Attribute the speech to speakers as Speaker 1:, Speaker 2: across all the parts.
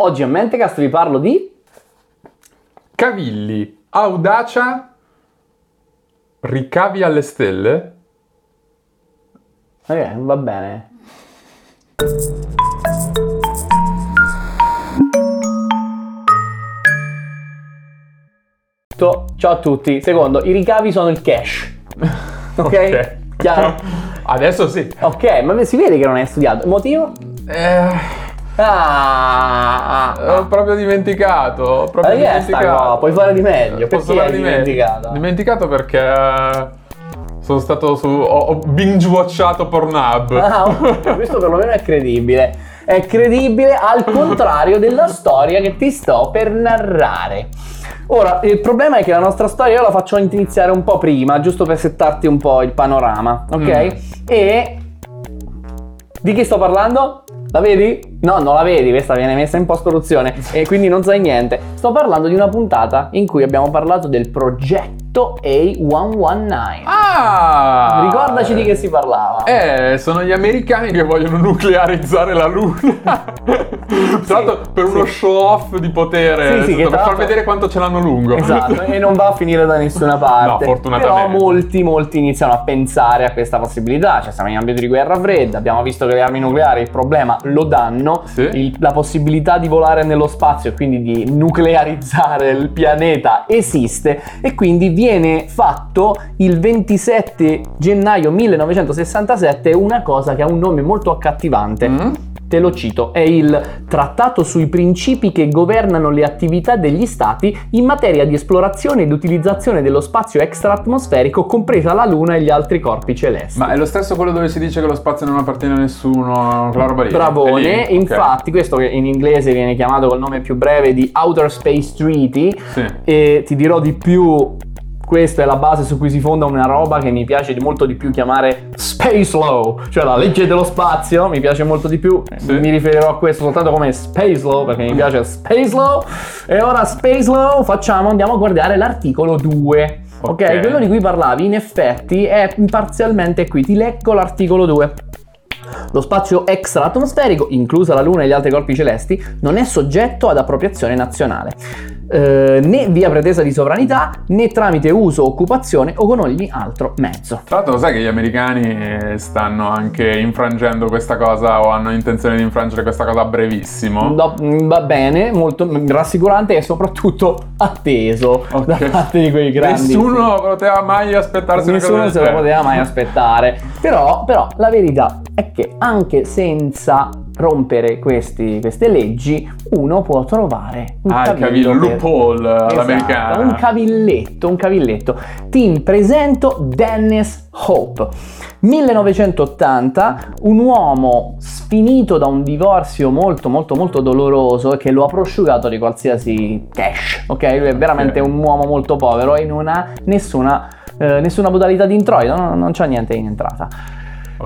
Speaker 1: Oggi a Mentecast vi parlo di...
Speaker 2: Cavilli, audacia, ricavi alle stelle?
Speaker 1: Ok, va bene. Ciao a tutti. Secondo, i ricavi sono il cash. Ok?
Speaker 2: Ok.
Speaker 1: Chiaro?
Speaker 2: Adesso sì.
Speaker 1: Ok, ma si vede che non hai studiato. Motivo?
Speaker 2: Eh,
Speaker 1: Ah,
Speaker 2: ho proprio dimenticato. Ho
Speaker 1: Ma
Speaker 2: proprio
Speaker 1: che è sta
Speaker 2: dimenticato.
Speaker 1: cosa? Puoi fare di meglio.
Speaker 2: Posso
Speaker 1: Perché
Speaker 2: fare di meglio?
Speaker 1: dimenticato?
Speaker 2: Dimenticato perché sono stato su. Ho, ho binge-watchato Pornhub.
Speaker 1: Ah, questo perlomeno è credibile. È credibile al contrario della storia che ti sto per narrare. Ora, il problema è che la nostra storia io la faccio iniziare un po' prima, giusto per settarti un po' il panorama, ok?
Speaker 2: Mm.
Speaker 1: E di chi sto parlando? La vedi? No, non la vedi, questa viene messa in post-produzione e quindi non sai niente. Sto parlando di una puntata in cui abbiamo parlato del progetto A119.
Speaker 2: Ah!
Speaker 1: Ricordaci di che si parlava.
Speaker 2: Eh, sono gli americani che vogliono nuclearizzare la Luna. Tra l'altro, per uno
Speaker 1: sì.
Speaker 2: show off di potere,
Speaker 1: Sì, sì, che
Speaker 2: per far vedere quanto ce l'hanno lungo.
Speaker 1: Esatto, e non va a finire da nessuna parte.
Speaker 2: No, fortunatamente.
Speaker 1: Però molti, molti iniziano a pensare a questa possibilità. Cioè, siamo in ambito di guerra fredda, abbiamo visto che le armi nucleari il problema lo danno.
Speaker 2: Sì.
Speaker 1: Il- la possibilità di volare nello spazio e quindi di nuclearizzare il pianeta esiste e quindi viene fatto il 27 gennaio 1967 una cosa che ha un nome molto accattivante.
Speaker 2: Mm?
Speaker 1: Te lo cito, è il Trattato sui principi che governano le attività degli Stati in materia di esplorazione ed utilizzazione dello spazio extraatmosferico, compresa la Luna e gli altri corpi celesti.
Speaker 2: Ma è lo stesso quello dove si dice che lo spazio non appartiene a nessuno, quella roba lì.
Speaker 1: Bravone,
Speaker 2: lì?
Speaker 1: infatti questo che in inglese viene chiamato col nome più breve di Outer Space Treaty.
Speaker 2: Sì.
Speaker 1: e ti dirò di più, questa è la base su cui si fonda una roba che mi piace molto di più chiamare Space Law, cioè la legge dello spazio, mi piace molto di più,
Speaker 2: Sì.
Speaker 1: mi riferirò a questo soltanto come Space Law perché mi piace Space Law e ora Space Law facciamo, andiamo a guardare l'articolo 2. Ok,
Speaker 2: Ok.
Speaker 1: quello di cui parlavi in effetti è parzialmente qui, ti leggo l'articolo 2. Lo spazio extraatmosferico, inclusa la Luna e gli altri corpi celesti, non è soggetto ad appropriazione nazionale, eh, né via pretesa di sovranità, né tramite uso, occupazione o con ogni altro mezzo.
Speaker 2: Tra l'altro, lo sai che gli americani eh, stanno anche infrangendo questa cosa o hanno intenzione di infrangere questa cosa a brevissimo?
Speaker 1: No, mm, va bene, molto rassicurante e soprattutto atteso
Speaker 2: Ok.
Speaker 1: da parte di quei grandi.
Speaker 2: Nessuno poteva mai aspettarsi una cosa
Speaker 1: Nessuno se lo poteva mai aspettare. Però, però la verità è che anche senza rompere questi- queste leggi, uno può trovare un
Speaker 2: Ah, il
Speaker 1: cavillo per-
Speaker 2: loophole
Speaker 1: Esatto,
Speaker 2: all'americana.
Speaker 1: un cavilletto, un cavilletto. Ti presento Dennis Hope. 1980, un uomo sfinito da un divorzio molto molto molto doloroso che lo ha prosciugato di qualsiasi cash, ok? Lui è veramente un uomo molto povero e non ha nessuna, eh, nessuna modalità di introito, non, non c'ha niente in entrata.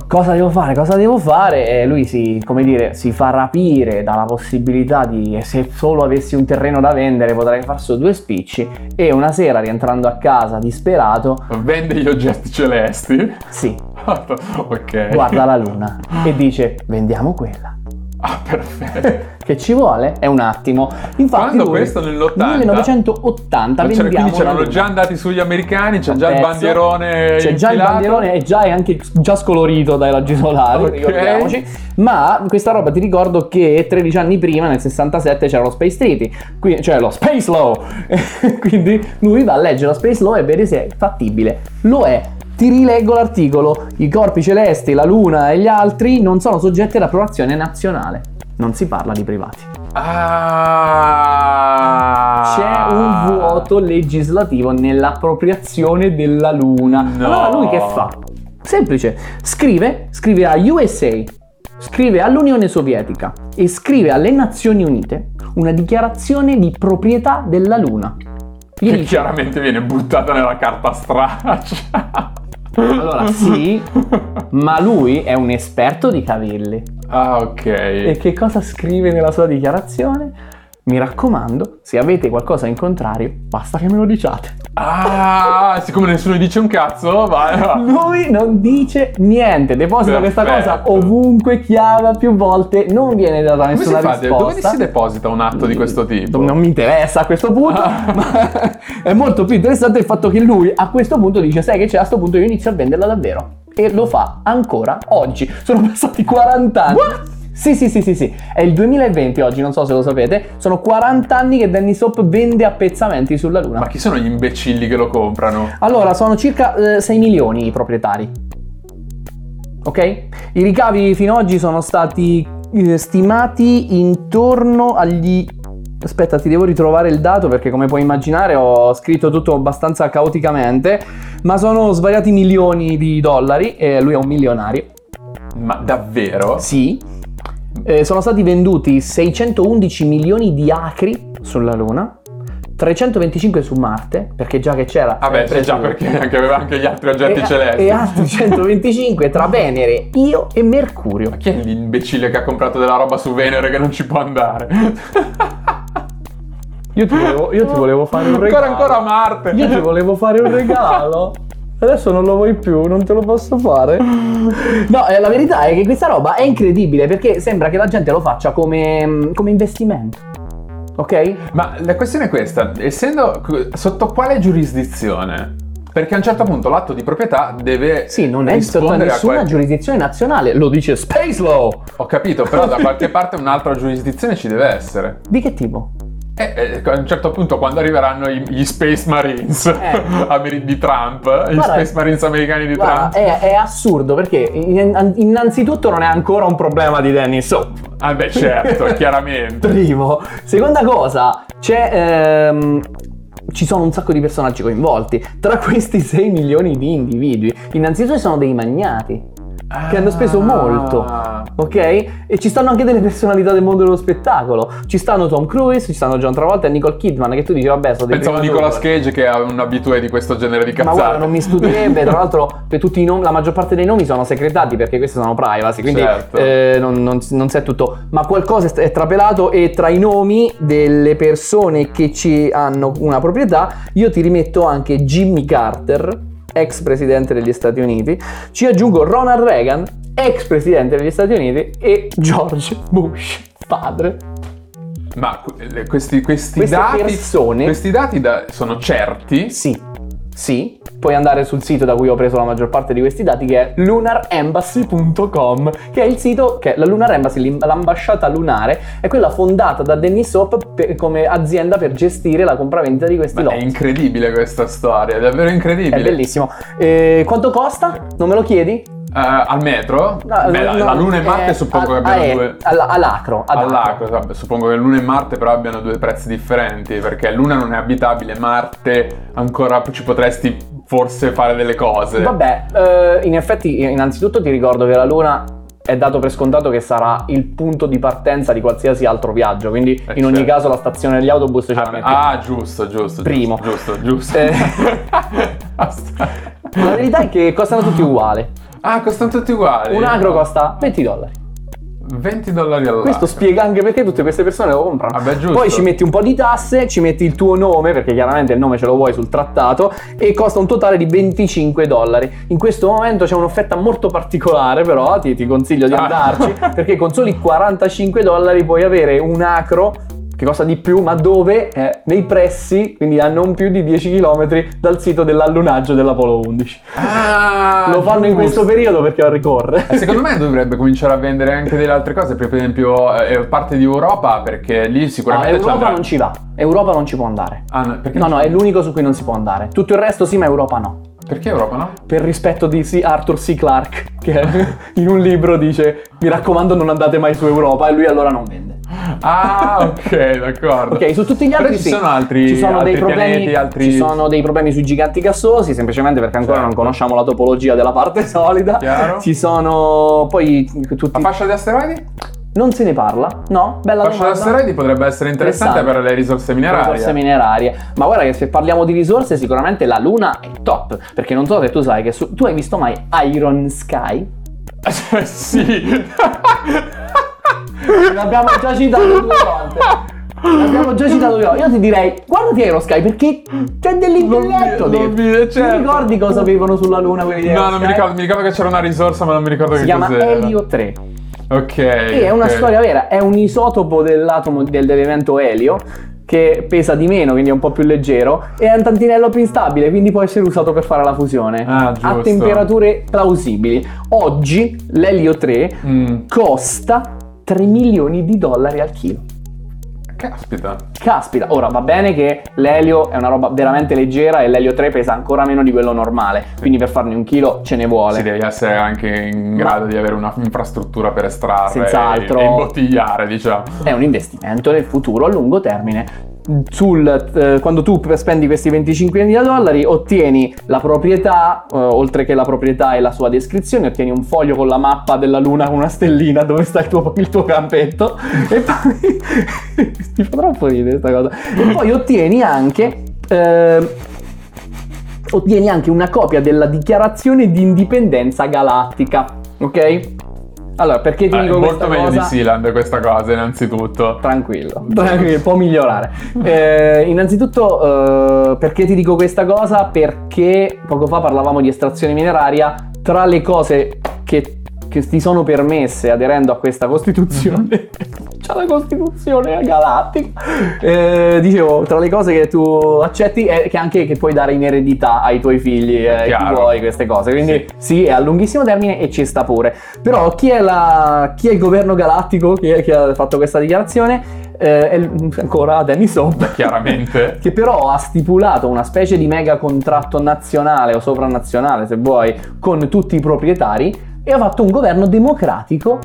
Speaker 1: Cosa devo fare? Cosa devo fare? E lui si, come dire, si fa rapire dalla possibilità di, se solo avessi un terreno da vendere potrei far su due spicci e una sera rientrando a casa disperato,
Speaker 2: Vende gli oggetti celesti.
Speaker 1: sì,
Speaker 2: ok.
Speaker 1: guarda la luna e dice vendiamo quella.
Speaker 2: Ah, perfetto.
Speaker 1: Che ci vuole? È un attimo. Infatti
Speaker 2: Quando
Speaker 1: lui,
Speaker 2: questo nell'80?
Speaker 1: 1980
Speaker 2: Ma c'era-
Speaker 1: vendiamo
Speaker 2: quindi c'erano
Speaker 1: luna.
Speaker 2: già andati sugli americani, c'è già il bandierone
Speaker 1: C'è già il bandierone e già è anche già scolorito dai raggi solari,
Speaker 2: Ok.
Speaker 1: ricordiamoci. Ma questa roba ti ricordo che 13 anni prima, nel 67, c'era lo Space Treaty, qui- cioè lo Space Law. Quindi lui va a leggere la Space Law e vede se è fattibile. Lo è. Ti rileggo l'articolo. I corpi celesti, la Luna e gli altri non sono soggetti ad approvazione nazionale. Non si parla di privati.
Speaker 2: Ah.
Speaker 1: C'è un vuoto legislativo nell'appropriazione della Luna.
Speaker 2: No.
Speaker 1: Allora lui che fa? Semplice, scrive, scrive a USA, scrive all'Unione Sovietica e scrive alle Nazioni Unite una dichiarazione di proprietà della Luna. Gli
Speaker 2: Che
Speaker 1: dice,
Speaker 2: chiaramente viene buttata nella carta straccia.
Speaker 1: Allora sì, ma lui è un esperto di cavilli.
Speaker 2: Ah, ok.
Speaker 1: E che cosa scrive nella sua dichiarazione? Mi raccomando, se avete qualcosa in contrario, basta che me lo diciate.
Speaker 2: Ah, siccome nessuno dice un cazzo, vai. va.
Speaker 1: Lui non dice niente, deposita questa cosa ovunque, chiama più volte, non viene data
Speaker 2: Come si
Speaker 1: nessuna
Speaker 2: fa? Dove
Speaker 1: risposta.
Speaker 2: si deposita un atto di questo tipo?
Speaker 1: Non mi interessa a questo punto,
Speaker 2: Ah.
Speaker 1: ma è molto più interessante il fatto che lui a questo punto dice: Sai che c'è, a questo punto io inizio a venderla davvero. E lo fa ancora oggi. Sono passati 40 anni. Sì, sì, sì, sì, sì. È il 2020 oggi, non so se lo sapete. Sono 40 anni che Danny Soap vende a pezzamenti sulla Luna.
Speaker 2: Ma chi sono gli imbecilli che lo comprano?
Speaker 1: Allora, sono circa eh, 6 milioni i proprietari. Ok? I ricavi fino ad oggi sono stati eh, stimati intorno agli... Aspetta, ti devo ritrovare il dato perché come puoi immaginare ho scritto tutto abbastanza caoticamente, ma sono svariati milioni di dollari e lui è un milionario.
Speaker 2: Ma davvero?
Speaker 1: Sì. Eh, sono stati venduti 611 milioni di acri sulla Luna, 325 su Marte, perché già che c'era...
Speaker 2: Vabbè,
Speaker 1: sempre
Speaker 2: sì, già perché anche aveva anche gli altri oggetti
Speaker 1: e,
Speaker 2: celesti.
Speaker 1: e altri 125 tra Venere, Io e Mercurio.
Speaker 2: Ma chi è l'imbecille che ha comprato della roba su Venere che non ci può andare?
Speaker 1: Io ti volevo, io ti volevo fare un regalo.
Speaker 2: Ancora ancora Marte.
Speaker 1: Io ti volevo fare un regalo. Adesso non lo vuoi più, non te lo posso fare. No, eh, la verità è che questa roba è incredibile perché sembra che la gente lo faccia come, come investimento. Ok?
Speaker 2: Ma la questione è questa, essendo sotto quale giurisdizione? Perché a un certo punto l'atto di proprietà deve
Speaker 1: Sì, non è sotto
Speaker 2: rispondere a
Speaker 1: nessuna
Speaker 2: quel-
Speaker 1: giurisdizione nazionale, lo dice Space Law.
Speaker 2: Ho capito, però da qualche parte un'altra giurisdizione ci deve essere.
Speaker 1: Di che tipo?
Speaker 2: E eh, a un certo punto, quando arriveranno gli Space Marines ameri- di Trump, gli
Speaker 1: Eh. Guarda,
Speaker 2: Space Marines americani di
Speaker 1: Guarda,
Speaker 2: Trump.
Speaker 1: è, è assurdo perché in- innanzitutto non è ancora un problema di Dennis Soap.
Speaker 2: Ah, beh, certo, chiaramente.
Speaker 1: Primo. Seconda cosa, c'è. ehm, ci sono un sacco di personaggi coinvolti. Tra questi 6 milioni di individui, innanzitutto ci sono dei magnati che hanno speso molto.
Speaker 2: Ah.
Speaker 1: Ok? E ci stanno anche delle personalità del mondo dello spettacolo. Ci stanno Tom Cruise, ci stanno John Travolta e Nicole Kidman. Che tu dici, vabbè, sono dei
Speaker 2: Pensavo a Nicolas. Cage che ha un abitue di questo genere di
Speaker 1: Ma
Speaker 2: cazzate.
Speaker 1: guarda, non mi studierebbe, tra l'altro per tutti i nomi, la maggior parte dei nomi sono segretati perché questi sono privacy, quindi
Speaker 2: Certo.
Speaker 1: eh, non, non, non sa tutto, ma qualcosa è è trapelato e tra i nomi delle persone che ci hanno una proprietà io ti rimetto anche Jimmy Carter, ex presidente degli Stati Uniti, ci aggiungo Ronald Reagan, ex presidente degli Stati Uniti e George Bush, padre.
Speaker 2: Ma questi, questi dati,
Speaker 1: persone-
Speaker 2: questi dati da- sono certi?
Speaker 1: Sì, sì, puoi andare sul sito da cui ho preso la maggior parte di questi dati che è lunarembassy.com, che è il sito che è la Lunar Embassy, l'ambasciata lunare, è quella fondata da Dennis Hop per, come azienda per gestire la compravendita di questi
Speaker 2: lotti. È incredibile questa storia, è davvero incredibile.
Speaker 1: È bellissimo. E quanto costa? Non me lo chiedi?
Speaker 2: Eh, al metro?
Speaker 1: No,
Speaker 2: Beh, la,
Speaker 1: no,
Speaker 2: la Luna e Marte
Speaker 1: eh,
Speaker 2: suppongo
Speaker 1: a-
Speaker 2: che abbiano due...
Speaker 1: alla- all'acro,
Speaker 2: All'acro,
Speaker 1: acro.
Speaker 2: vabbè, suppongo che Luna e Marte però abbiano due prezzi differenti perché Luna non è abitabile, Marte ancora ci potresti forse fare delle cose.
Speaker 1: Vabbè, eh, in effetti, innanzitutto ti ricordo che la Luna è dato per scontato che sarà il punto di partenza di qualsiasi altro viaggio, quindi
Speaker 2: Eh,
Speaker 1: in ogni
Speaker 2: certo.
Speaker 1: caso la stazione degli autobus ce la
Speaker 2: Ah,
Speaker 1: metti.
Speaker 2: ah, giusto, giusto.
Speaker 1: Primo.
Speaker 2: Giusto, giusto.
Speaker 1: Eh.
Speaker 2: Basta.
Speaker 1: La verità è che costano tutti uguali.
Speaker 2: Ah, costano tutti uguali.
Speaker 1: Un agro costa 20 dollari.
Speaker 2: 20 dollari all'anno.
Speaker 1: Questo spiega anche perché tutte queste persone lo comprano.
Speaker 2: Vabbè, giusto.
Speaker 1: Poi ci metti un po' di tasse, ci metti il tuo nome, perché chiaramente il nome ce lo vuoi sul trattato, e costa un totale di 25 dollari. In questo momento c'è un'offerta molto particolare, però ti, ti consiglio di
Speaker 2: Ah.
Speaker 1: andarci, perché con soli 45 dollari puoi avere un acro che costa di più, ma dove? Eh, nei pressi, quindi a non più di 10 km dal sito dell'allunaggio dell'Apollo 11.
Speaker 2: Ah,
Speaker 1: Lo fanno in questo
Speaker 2: giusto.
Speaker 1: periodo perché ricorre.
Speaker 2: Eh, Secondo me dovrebbe cominciare a vendere anche delle altre cose, per esempio eh, parte di Europa, perché lì sicuramente
Speaker 1: Europa
Speaker 2: c'andrà-
Speaker 1: non ci va. Europa non ci può andare.
Speaker 2: Ah, no,
Speaker 1: No, no, è l'unico su cui non si può andare. Tutto il resto sì, ma Europa no.
Speaker 2: Perché Europa no?
Speaker 1: Per rispetto di C- Arthur C. Clarke, che in un libro dice: Mi raccomando, non andate mai su Europa, e lui allora non vende.
Speaker 2: Ah, ok, d'accordo.
Speaker 1: Ok, su tutti gli
Speaker 2: Però
Speaker 1: altri
Speaker 2: ci
Speaker 1: sì.
Speaker 2: sono altri-
Speaker 1: ci sono dei
Speaker 2: altri
Speaker 1: problemi,
Speaker 2: pianeti, altri-
Speaker 1: ci sono dei problemi sui giganti gassosi, semplicemente perché ancora
Speaker 2: Certo.
Speaker 1: non conosciamo la topologia della parte solida.
Speaker 2: Chiaro.
Speaker 1: Ci sono poi tutti.
Speaker 2: La fascia di asteroidi?
Speaker 1: Non se ne parla? No? Bella
Speaker 2: La fascia
Speaker 1: domanda.
Speaker 2: asteroidi potrebbe essere interessante,
Speaker 1: Interessante.
Speaker 2: per le risorse minerarie.
Speaker 1: risorse minerarie. Ma guarda che se parliamo di risorse, sicuramente la Luna è top. Perché non so se tu sai che su- tu hai visto mai Iron Sky?
Speaker 2: sì.
Speaker 1: L'abbiamo già citato due volte. L'abbiamo già citato io. Io ti direi, guardati Aerosky perché c'è dell'intelletto
Speaker 2: Non vi- non vi- certo.
Speaker 1: Ti ricordi cosa avevano sulla Luna quelli di
Speaker 2: No, non mi ricordo, mi ricordo che c'era una risorsa, ma non mi ricordo
Speaker 1: Si
Speaker 2: che
Speaker 1: chiama
Speaker 2: cos'era.
Speaker 1: Elio 3.
Speaker 2: Ok.
Speaker 1: E è una storia vera, è un isotopo dell'atomo del- dell'elemento elio che pesa di meno, quindi è un po' più leggero, e è un tantinello più instabile, quindi può essere usato per fare la fusione
Speaker 2: Ah,
Speaker 1: a temperature plausibili. Oggi l'elio 3
Speaker 2: Mm.
Speaker 1: costa 3 milioni di dollari al chilo.
Speaker 2: Caspita.
Speaker 1: Caspita, ora va bene che l'elio è una roba veramente leggera e l'elio 3 pesa ancora meno di quello normale, quindi per farne un chilo ce ne vuole.
Speaker 2: Si devi essere anche in
Speaker 1: Ma-
Speaker 2: grado di avere una infrastruttura per estrarre
Speaker 1: Senz'altro.
Speaker 2: e imbottigliare, diciamo.
Speaker 1: è un investimento nel futuro a lungo termine. Sul, eh, quando tu spendi questi 25 mila dollari ottieni la proprietà, eh, oltre che la proprietà e la sua descrizione, ottieni un foglio con la mappa della luna con una stellina dove sta il tuo, il tuo campetto e poi mi fa troppo ridere questa cosa. E poi ottieni anche eh, ottieni anche una copia della dichiarazione di indipendenza galattica, ok? Allora, perché ti
Speaker 2: Eh,
Speaker 1: dico
Speaker 2: molto meglio
Speaker 1: cosa?
Speaker 2: di Sealand questa cosa, innanzitutto.
Speaker 1: Tranquillo, tranquillo, può migliorare. Eh, innanzitutto, eh, perché ti dico questa cosa? Perché poco fa parlavamo di estrazione mineraria. Tra le cose che, che ti sono permesse aderendo a questa Costituzione, c'è la Costituzione galattica. Eh, dicevo, tra le cose che tu accetti è che anche che puoi dare in eredità ai tuoi figli eh, chi vuoi queste cose. Quindi
Speaker 2: Sì.
Speaker 1: sì, è a lunghissimo termine e ci sta pure. Però chi è, la- chi è il governo galattico che ha fatto questa dichiarazione? Eh, è ancora Dennis Hope.
Speaker 2: Chiaramente.
Speaker 1: Che però ha stipulato una specie di mega contratto nazionale o sovranazionale, se vuoi, con tutti i proprietari e ha fatto un governo democratico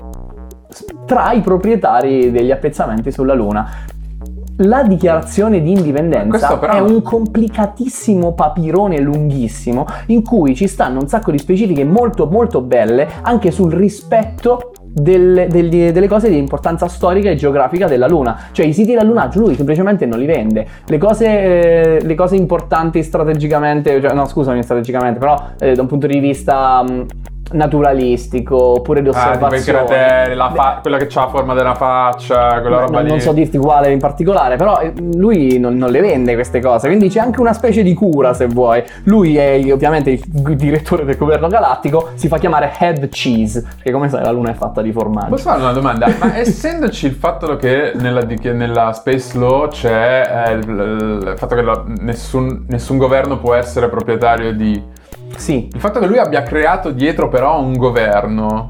Speaker 1: tra i proprietari degli appezzamenti sulla Luna. La dichiarazione di indipendenza
Speaker 2: però-
Speaker 1: è un complicatissimo papirone lunghissimo in cui ci stanno un sacco di specifiche molto molto belle anche sul rispetto delle, degli- delle cose di importanza storica e geografica della Luna. Cioè i siti dell'allunaggio lui semplicemente non li vende. Le cose, eh, le cose importanti strategicamente, cioè, no scusami strategicamente, però eh, da un punto di vista mh, naturalistico oppure di
Speaker 2: Ah,
Speaker 1: osservazione.
Speaker 2: crateri, la fa- quella che ha la forma della faccia, quella roba
Speaker 1: non,
Speaker 2: lì.
Speaker 1: non so dirti quale in particolare, però eh, lui non, non le vende queste cose, quindi c'è anche una specie di cura se vuoi. Lui è ovviamente il direttore del governo galattico, si fa chiamare Head Cheese, perché come sai la luna è fatta di formaggio.
Speaker 2: Posso fare una domanda? Ma essendoci il fatto che nella, che nella Space Law c'è eh, il, il fatto che la- nessun, nessun governo può essere proprietario di...
Speaker 1: Sì,
Speaker 2: Il fatto che lui abbia creato dietro però un governo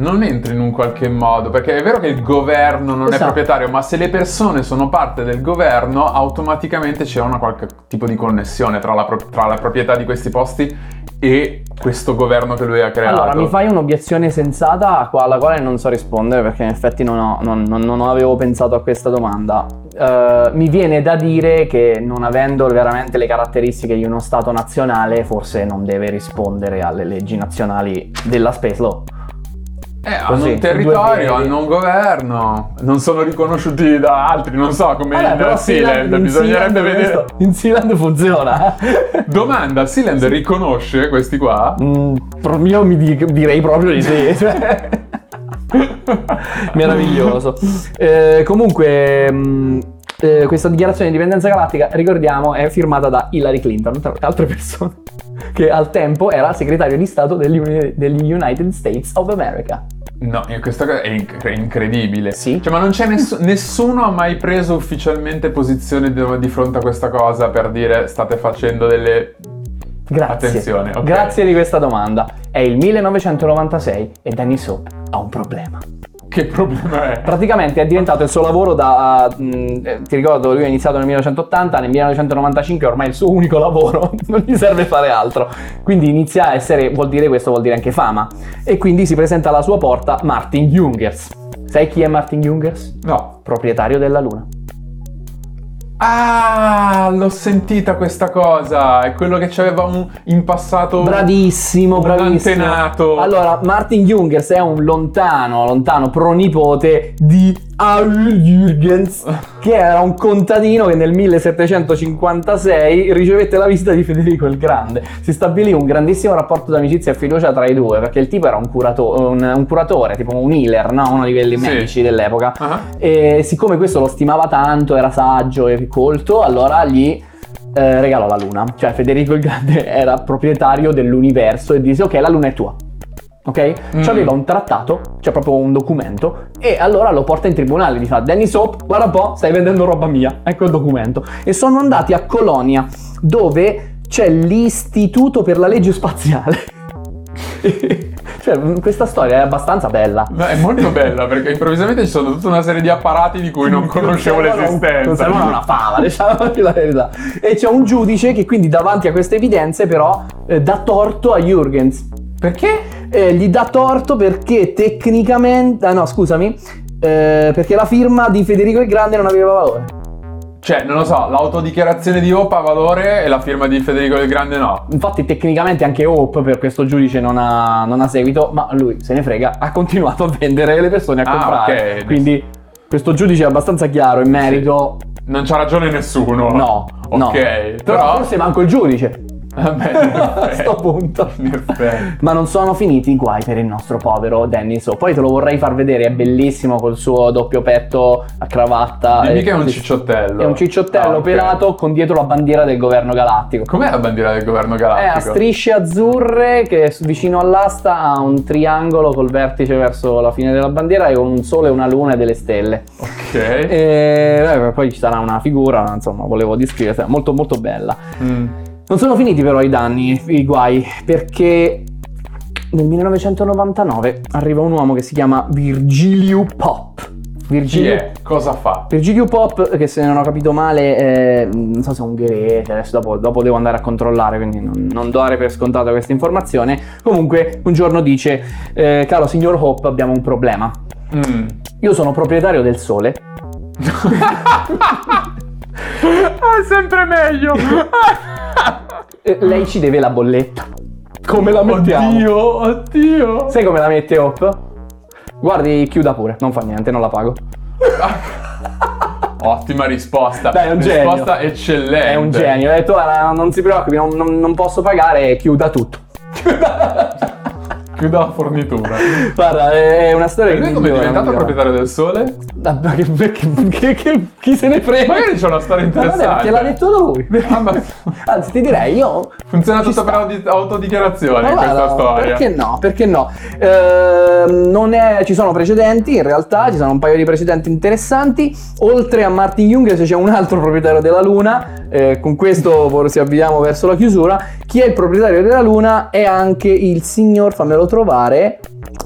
Speaker 2: non entra in un qualche modo, perché è vero che il governo non è
Speaker 1: Esatto.
Speaker 2: proprietario, ma se le persone sono parte del governo, automaticamente c'è una qualche tipo di connessione tra la, pro- tra la proprietà di questi posti e questo governo che lui ha creato.
Speaker 1: allora mi fai un'obiezione sensata alla quale non so rispondere perché in effetti non, ho- non- non- non avevo pensato a questa domanda. Eh, mi viene da dire che non avendo veramente le caratteristiche di uno Stato nazionale, forse non deve rispondere alle leggi nazionali della Space Law.
Speaker 2: Eh, hanno un territorio, hanno un governo, non sono riconosciuti da altri, non so come
Speaker 1: Vabbè,
Speaker 2: il Sealand,
Speaker 1: in
Speaker 2: bisognerebbe
Speaker 1: Sealand
Speaker 2: vedere.
Speaker 1: questo- In Sealand funziona.
Speaker 2: Domanda, Sealand riconosce questi qua?
Speaker 1: Mm, io mi di- direi proprio di sì. cioè. Meraviglioso. Eh, comunque, mm, eh, questa dichiarazione di indipendenza galattica, ricordiamo, è firmata da Hillary Clinton, tra le altre persone, che al tempo era segretario di Stato degli, degli United States of America.
Speaker 2: No, eh, questa cosa è inc- è incredibile.
Speaker 1: Sì.
Speaker 2: Cioè, ma non c'è ness- nessuno ha mai preso ufficialmente posizione di, di fronte a questa cosa per dire state facendo delle
Speaker 1: Grazie.
Speaker 2: Attenzione, ok.
Speaker 1: Grazie di questa domanda. È il 1996 e Dennis Hope ha un problema.
Speaker 2: Che problema è?
Speaker 1: Praticamente è diventato il suo lavoro da... mh, eh, ti ricordo, lui ha iniziato nel 1980, nel 1995 è ormai il suo unico lavoro, non gli serve fare altro. Quindi inizia a essere, vuol dire questo, vuol dire anche fama. E quindi si presenta alla sua porta Martin Jungers. Sai chi è Martin Jungers?
Speaker 2: No.
Speaker 1: Proprietario della Luna.
Speaker 2: Ah, l'ho sentita questa cosa. È quello che c'aveva un, in passato.
Speaker 1: Bravissimo,
Speaker 2: un
Speaker 1: bravissimo.
Speaker 2: antenato.
Speaker 1: Allora, Martin Jungers è un lontano, lontano pronipote di Aul Jürgens, che era un contadino che nel 1756 ricevette la visita di Federico il Grande. Si stabilì un grandissimo rapporto d'amicizia e fiducia tra i due, perché il tipo era un, curato- un, un curatore, tipo un healer, no? uno di quelli
Speaker 2: Sì.
Speaker 1: medici dell'epoca.
Speaker 2: Ah.
Speaker 1: E siccome questo lo stimava tanto, era saggio e colto, allora gli eh, regalò la luna. Cioè Federico il Grande era proprietario dell'universo e disse ok la luna è tua. Ok?
Speaker 2: Mm.
Speaker 1: Cioè aveva un trattato, cioè proprio un documento, e allora lo porta in tribunale, gli fa Danny Soap, guarda un po', stai vendendo roba mia, ecco il documento. E sono andati a Colonia, dove c'è l'istituto per la legge spaziale. cioè, questa storia è abbastanza bella.
Speaker 2: No, è molto bella perché improvvisamente ci sono tutta una serie di apparati di cui non conoscevo
Speaker 1: servono-
Speaker 2: l'esistenza.
Speaker 1: Non servono una fava, diciamo la verità. E c'è un giudice che quindi davanti a queste evidenze però eh, dà torto a Jürgens.
Speaker 2: Perché?
Speaker 1: Eh, gli dà torto perché tecnicamente... Ah no, scusami. eh, perché la firma di Federico il Grande non aveva valore.
Speaker 2: Cioè, non lo so, l'autodichiarazione di Hope ha valore e la firma di Federico del Grande no.
Speaker 1: Infatti tecnicamente anche Hope per questo giudice non ha, non ha seguito, ma lui se ne frega, ha continuato a vendere le persone a
Speaker 2: Ah,
Speaker 1: comprare.
Speaker 2: ok.
Speaker 1: Quindi questo giudice è abbastanza chiaro in merito...
Speaker 2: Non c'ha ragione nessuno.
Speaker 1: No, no.
Speaker 2: Ok,
Speaker 1: Però,
Speaker 2: però...
Speaker 1: forse manco il giudice.
Speaker 2: Vabbè,
Speaker 1: a sto punto. Ma non sono finiti i guai per il nostro povero Dennis O. Poi te lo vorrei far vedere, è bellissimo col suo doppio petto a cravatta.
Speaker 2: Dimmi
Speaker 1: Eh,
Speaker 2: che è un cicciottello.
Speaker 1: È un cicciottello
Speaker 2: Ah, ok.
Speaker 1: pelato con dietro la bandiera del governo galattico.
Speaker 2: Com'è la bandiera del governo
Speaker 1: È
Speaker 2: galattico?
Speaker 1: a strisce azzurre che vicino all'asta ha un triangolo col vertice verso la fine della bandiera e con un sole, una luna e delle stelle.
Speaker 2: Ok.
Speaker 1: E eh, poi ci sarà una figura, insomma, volevo descriverla, molto molto bella.
Speaker 2: Mm.
Speaker 1: Non sono finiti però i danni, i guai, perché nel 1999 arriva un uomo che si chiama Virgilio Pop. Virgilio,
Speaker 2: è? Cosa fa?
Speaker 1: Virgilio Pop, che se non ho capito male, è, non so se è ungherese, adesso dopo, dopo devo andare a controllare, quindi non, non dare per scontata questa informazione. Comunque un giorno dice, eh, caro signor Hope, abbiamo un problema.
Speaker 2: Mm.
Speaker 1: Io sono proprietario del sole,
Speaker 2: Ah, sempre meglio.
Speaker 1: e lei ci deve la bolletta. Come la mettiamo?
Speaker 2: Oddio, oddio.
Speaker 1: Sai come la mette Hope? Guardi, chiuda pure, non fa niente, non la pago.
Speaker 2: Ottima risposta.
Speaker 1: Dai, è un genio.
Speaker 2: risposta eccellente.
Speaker 1: È un genio, ha detto "Guarda, non si preoccupi, non, non- non posso pagare, chiuda tutto.
Speaker 2: Chiuda la fornitura.
Speaker 1: Guarda, è una storia
Speaker 2: E
Speaker 1: che
Speaker 2: lui come è diventato proprietario del sole?
Speaker 1: Ma che- che- che- chi se ne frega?
Speaker 2: Magari c'è una storia
Speaker 1: Ma
Speaker 2: interessante.
Speaker 1: perché l'ha detto lui.
Speaker 2: Ah, ma-
Speaker 1: Anzi, ti direi, io
Speaker 2: Funziona tutto
Speaker 1: sta.
Speaker 2: per autodichiarazione
Speaker 1: Ma
Speaker 2: questa
Speaker 1: guarda,
Speaker 2: storia.
Speaker 1: Perché no? Perché no? Non è- ci sono precedenti, in realtà ci sono un paio di precedenti interessanti. Oltre a Martin Jungers c'è un altro proprietario della Luna. eh, con questo ci avviamo verso la chiusura. Chi è il proprietario della Luna è anche il signor, fammelo trovare,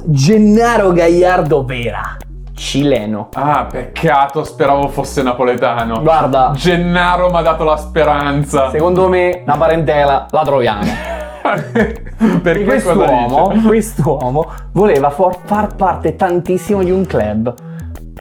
Speaker 1: Gennaro Gallardo Vera, cileno.
Speaker 2: Ah, peccato, speravo fosse napoletano.
Speaker 1: Guarda,
Speaker 2: Gennaro mi ha dato la speranza.
Speaker 1: secondo me una parentela la troviamo.
Speaker 2: Perché
Speaker 1: quest'uomo, quest'uomo voleva far parte tantissimo di un club.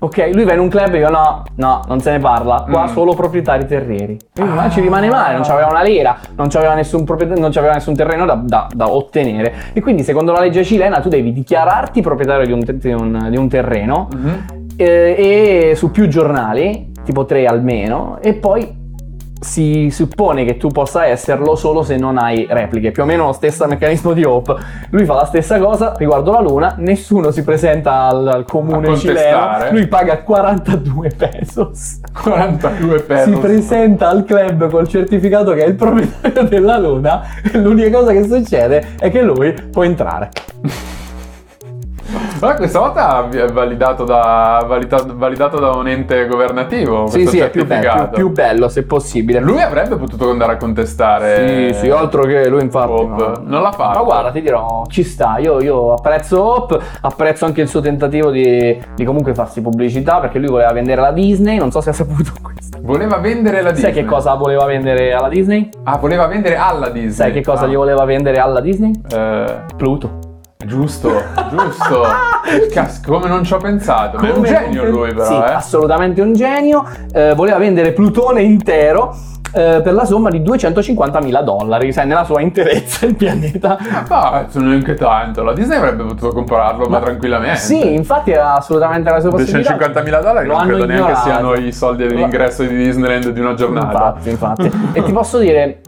Speaker 1: Ok, lui va in un club e io no, no, non se ne parla. Qua
Speaker 2: Mm.
Speaker 1: solo proprietari terrieri. Quindi, ma
Speaker 2: Ah.
Speaker 1: ci rimane male, non c'aveva una lira, non c'aveva nessun, proprietario, non c'aveva nessun terreno da, da- da ottenere. E quindi, secondo la legge cilena, tu devi dichiararti proprietario di un, te- di un- di un terreno
Speaker 2: Mhm.
Speaker 1: eh, e su più giornali, tipo tre almeno, e poi si suppone che tu possa esserlo solo se non hai repliche, più o meno lo stesso meccanismo di Hope. Lui fa la stessa cosa riguardo la Luna, nessuno si presenta al, al comune cileno, lui paga 42 pesos.
Speaker 2: 42
Speaker 1: Si
Speaker 2: pesos.
Speaker 1: presenta al club col certificato che è il proprietario della Luna e l'unica cosa che succede è che lui può entrare.
Speaker 2: Ma questa volta è validato da, valida- validato da un ente governativo.
Speaker 1: Sì, sì, è più bello, più, più bello se possibile.
Speaker 2: Lui avrebbe potuto andare a contestare.
Speaker 1: Sì, sì, altro che lui infatti
Speaker 2: Hope.
Speaker 1: no.
Speaker 2: Non l'ha fatto.
Speaker 1: Ma guarda, ti dirò, ci sta, io, io apprezzo Hope, apprezzo anche il suo tentativo di, di comunque farsi pubblicità perché lui voleva vendere la Disney, non so se ha saputo questo.
Speaker 2: Voleva vendere la Disney.
Speaker 1: Sai che cosa voleva vendere alla Disney?
Speaker 2: Ah, voleva vendere alla Disney.
Speaker 1: Sai che cosa
Speaker 2: Ah.
Speaker 1: gli voleva vendere alla Disney?
Speaker 2: Eh,
Speaker 1: Pluto.
Speaker 2: Giusto, giusto. Cas- come non ci ho pensato. Ma è un
Speaker 1: Come
Speaker 2: genio lui, però,
Speaker 1: Sì,
Speaker 2: eh.
Speaker 1: assolutamente un genio. Eh, voleva vendere Plutone intero eh, per la somma di 250.000 dollari, sai, nella sua interezza il pianeta.
Speaker 2: Ma sono neanche tanto, la Disney avrebbe potuto comprarlo ma, tranquillamente.
Speaker 1: Sì, infatti era assolutamente la sua possibilità.
Speaker 2: 250.000 dollari non credo neanche
Speaker 1: ignorato.
Speaker 2: siano i soldi dell'ingresso di Disneyland di una giornata.
Speaker 1: Infatti, infatti. e ti posso dire,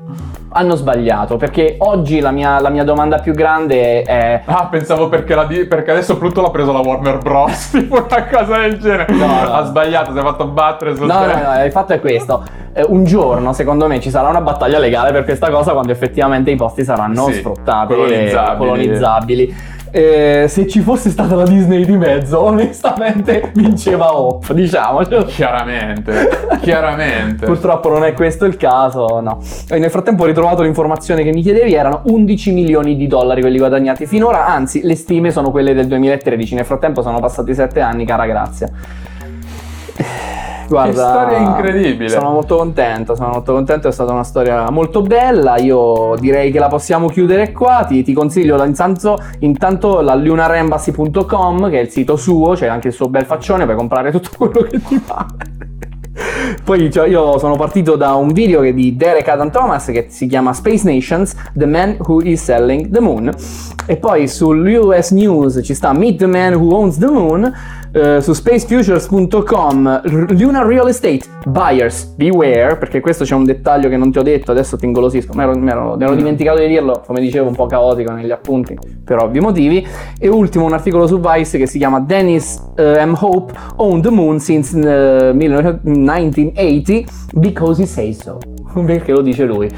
Speaker 1: hanno sbagliato, perché oggi la mia, la mia domanda più grande è...
Speaker 2: Ah, pensavo perché, la perché adesso Pluto l'ha preso la Warner Bros. tipo una cosa del genere.
Speaker 1: No, no.
Speaker 2: Ha sbagliato, si è fatto battere sul
Speaker 1: No, no, no, il fatto è questo. Eh, un giorno, secondo me, ci sarà una battaglia legale per questa cosa quando effettivamente i posti saranno
Speaker 2: Sì,
Speaker 1: sfruttati e
Speaker 2: colonizzabili.
Speaker 1: colonizzabili. Eh, se ci fosse stata la Disney di mezzo, onestamente vinceva Hop, diciamo.
Speaker 2: Chiaramente, chiaramente.
Speaker 1: Purtroppo non è questo il caso, no. E nel frattempo ho ritrovato l'informazione che mi chiedevi, erano 11 milioni di dollari quelli guadagnati finora, anzi le stime sono quelle del 2013, nel frattempo sono passati 7 anni, cara grazia. Guarda,
Speaker 2: storia incredibile.
Speaker 1: Sono molto contento, sono molto contento, è stata una storia molto bella, io direi che la possiamo chiudere qua, ti, ti consiglio intanto, intanto la lunarembassy.com che è il sito suo, c'è anche il suo bel faccione, puoi comprare tutto quello che ti pare. Poi cioè, io sono partito da un video che- di Derek Adam Thomas che si chiama Space Nations, The Man Who Is Selling the Moon. E poi sull'US News ci sta Meet the Man Who Owns the Moon. Eh, su spacefutures.com Lunar Real Estate Buyers Beware perché questo c'è un dettaglio che non ti ho detto adesso ti ingolosisco. Mi ero, mi ero- mi ero dimenticato di dirlo come dicevo un po' caotico negli appunti per ovvi motivi. E ultimo un articolo su Vice che si chiama Dennis eh, M. Hope owned the moon since eh, 1980 because he says so. Perché lo dice lui.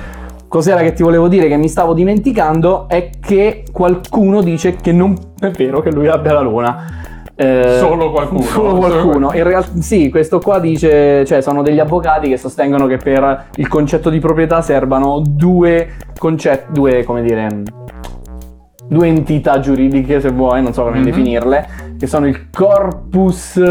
Speaker 1: Cos'era che ti volevo dire che mi stavo dimenticando è che qualcuno dice che non è vero che lui abbia la luna. Eh,
Speaker 2: Solo qualcuno.
Speaker 1: Solo qualcuno. In realtà, sì, questo qua dice, cioè sono degli avvocati che sostengono che per il concetto di proprietà servano due concetti, due, come dire, due entità giuridiche, se vuoi, non so come
Speaker 2: Mhm.
Speaker 1: definirle, che sono il corpus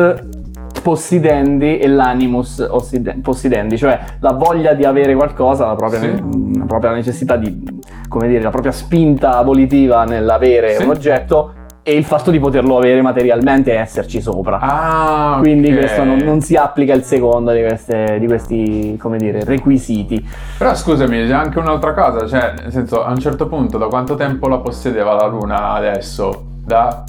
Speaker 1: possidendi e l'animus osside- possidendi, cioè la voglia di avere qualcosa, la propria,
Speaker 2: Sì.
Speaker 1: la propria necessità di, come dire, la propria spinta volitiva nell'avere
Speaker 2: Sì.
Speaker 1: un oggetto e il fatto di poterlo avere materialmente e esserci sopra.
Speaker 2: Ah,
Speaker 1: Quindi questo non, non si applica il secondo di, queste- di questi, come dire, requisiti.
Speaker 2: Però scusami, c'è anche un'altra cosa, cioè, nel senso, a un certo punto, da quanto tempo la possedeva la Luna adesso? Da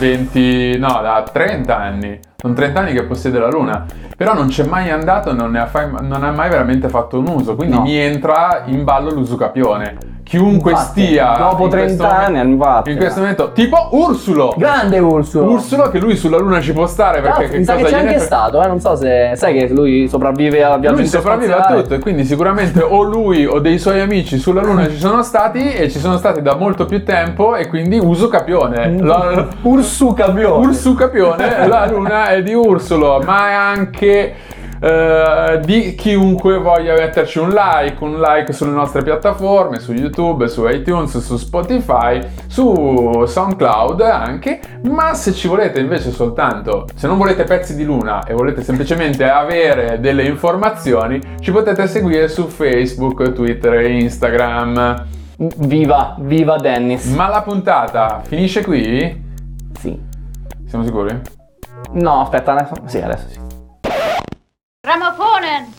Speaker 2: 20, no, da 30 anni. Sono 30 anni che possiede la Luna. Però non c'è mai andato, non ne ha, fai- non ha mai veramente fatto un uso. Quindi
Speaker 1: No.
Speaker 2: mi entra in ballo l'usucapione. Chiunque
Speaker 1: Infatti,
Speaker 2: stia.
Speaker 1: dopo
Speaker 2: in
Speaker 1: 30
Speaker 2: questo
Speaker 1: anni,
Speaker 2: momento-
Speaker 1: infatti.
Speaker 2: In questo momento, tipo Ursulo.
Speaker 1: Grande Ursulo!
Speaker 2: Ursulo che lui sulla Luna ci può stare perché
Speaker 1: Cazzo,
Speaker 2: che
Speaker 1: mi sa che c'è anche
Speaker 2: frega?
Speaker 1: stato, eh? non so se sai che lui sopravvive al viaggio
Speaker 2: Lui sopravvive a
Speaker 1: interspaziale.
Speaker 2: tutto e quindi sicuramente o lui o dei suoi amici sulla Luna ci sono stati e ci sono stati da molto più tempo e quindi uso capione. La-
Speaker 1: Ursu capione.
Speaker 2: Ursu capione, la Luna è di Ursulo, ma è anche eh, di chiunque voglia metterci un like, un like sulle nostre piattaforme, su YouTube, su iTunes, su Spotify, su SoundCloud anche, ma se ci volete invece soltanto, se non volete pezzi di luna e volete semplicemente avere delle informazioni, ci potete seguire su Facebook, Twitter e Instagram.
Speaker 1: Viva, viva Dennis.
Speaker 2: Ma la puntata finisce qui?
Speaker 1: Sì.
Speaker 2: Siamo sicuri?
Speaker 1: No, aspetta, adesso sì, adesso sì.
Speaker 3: Grammophonen!